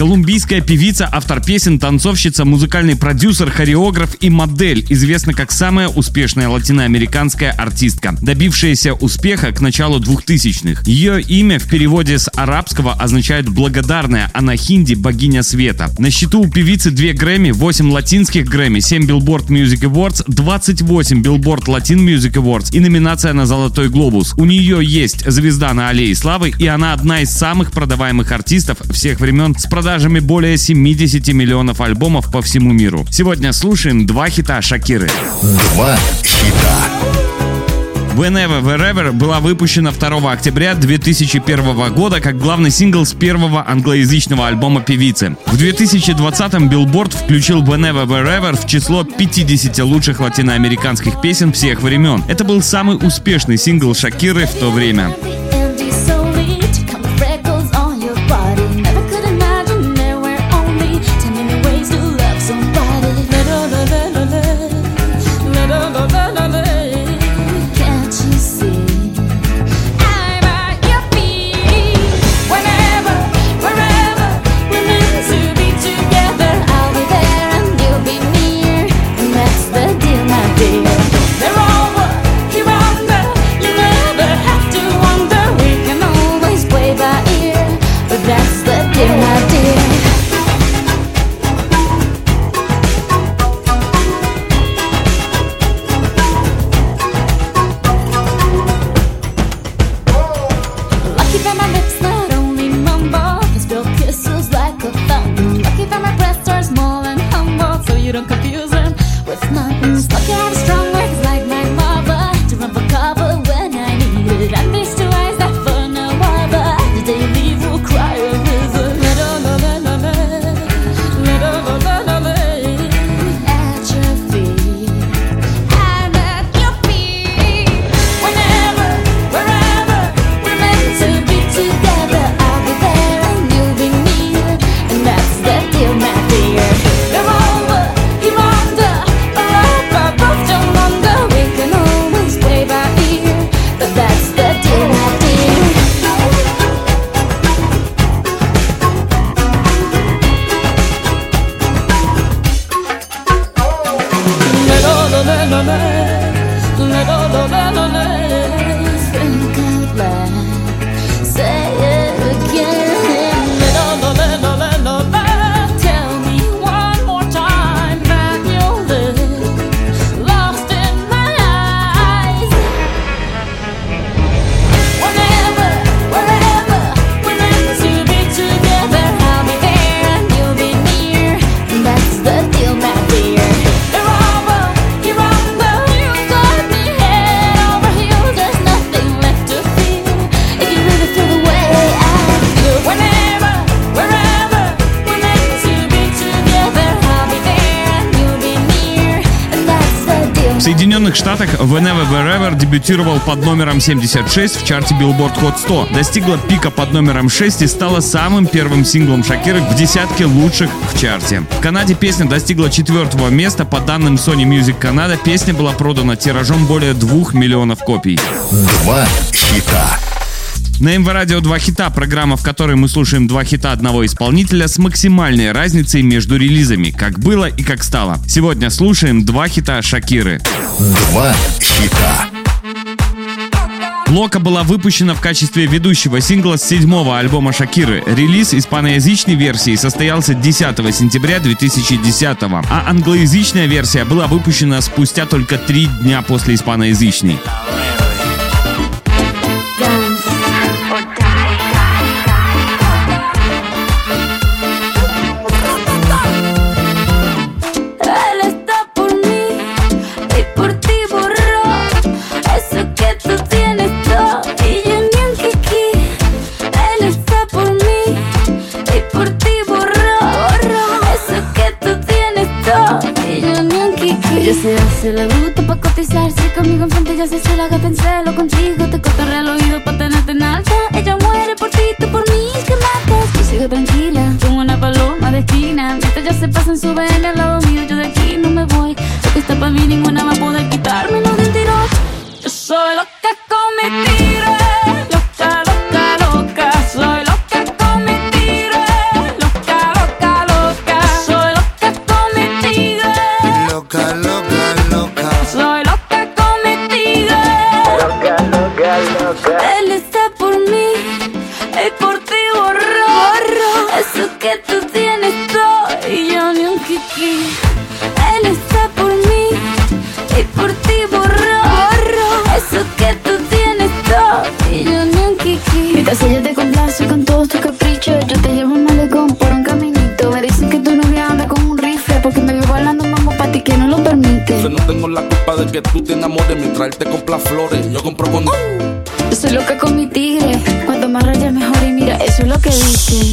Колумбийская певица, автор песен, танцовщица, музыкальный продюсер, хореограф и модель, известна как самая успешная латиноамериканская артистка, добившаяся успеха к началу 2000-х. Ее имя в переводе с арабского означает «благодарная», а на хинди «богиня света». На счету у певицы 2 Грэмми, 8 латинских Грэмми, 7 Billboard Music Awards, 28 Billboard Latin Music Awards и номинация на «Золотой глобус». У нее есть звезда на аллее славы, и она одна из самых продаваемых артистов всех времен с продажей продажами более 70 миллионов альбомов по всему миру. Сегодня слушаем два хита Шакиры. Два хита. Whenever Wherever была выпущена 2 октября 2001 года как главный сингл с первого англоязычного альбома певицы. В 2020-м Billboard включил Whenever Wherever в число 50 лучших латиноамериканских песен всех времен. Это был самый успешный сингл Шакиры в то время. Yes. oh no no no В Соединенных Штатах Whenever Wherever дебютировал под номером 76 в чарте Billboard Hot 100, достигла пика под номером 6 и стала самым первым синглом Шакиры в десятке лучших в чарте. В Канаде песня достигла четвертого места. По данным Sony Music Canada, песня была продана тиражом более двух миллионов копий. Два хита. На МВ Радио два хита, программа, в которой мы слушаем два хита одного исполнителя с максимальной разницей между релизами, как было и как стало. Сегодня слушаем два хита Шакиры. Два хита. Лока была выпущена в качестве ведущего сингла с седьмого альбома Шакиры. Релиз испаноязычной версии состоялся 10 сентября 2010 а англоязычная версия была выпущена спустя только три дня после испаноязычной. Se la bruta pa' cotizarse Conmigo enfrente ya se hace en celo contigo, te cortaré el oído para tenerte en alta. Ella muere por ti, tú por mí, que matas. Yo sigo tranquila, como una paloma de esquina. Mientras ya se pasan, su BM enamores mientras él te compra flores. Yo compro con. Yo soy loca con mi tigre. Cuanto más rayas mejor y mira, eso es lo que dice.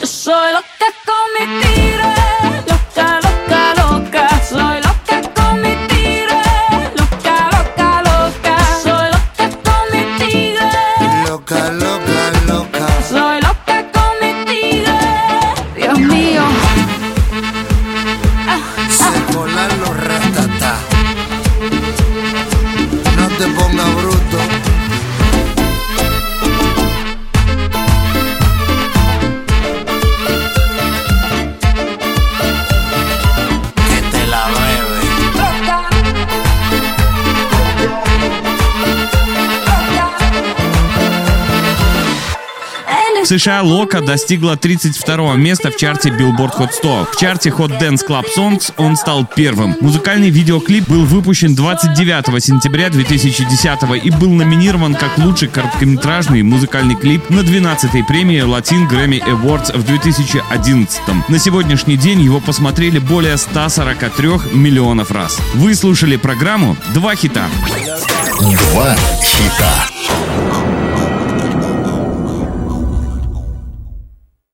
Yo soy loca con mi tigre. Loca, В США Лока достигла 32 места в чарте Billboard Hot 100. В чарте Hot Dance Club Songs он стал первым. Музыкальный видеоклип был выпущен 29 сентября 2010 и был номинирован как лучший короткометражный музыкальный клип на 12-й премии Latin Grammy Awards в 2011. На сегодняшний день его посмотрели более 143 миллионов раз. Вы слушали программу «Два хита». Два хита.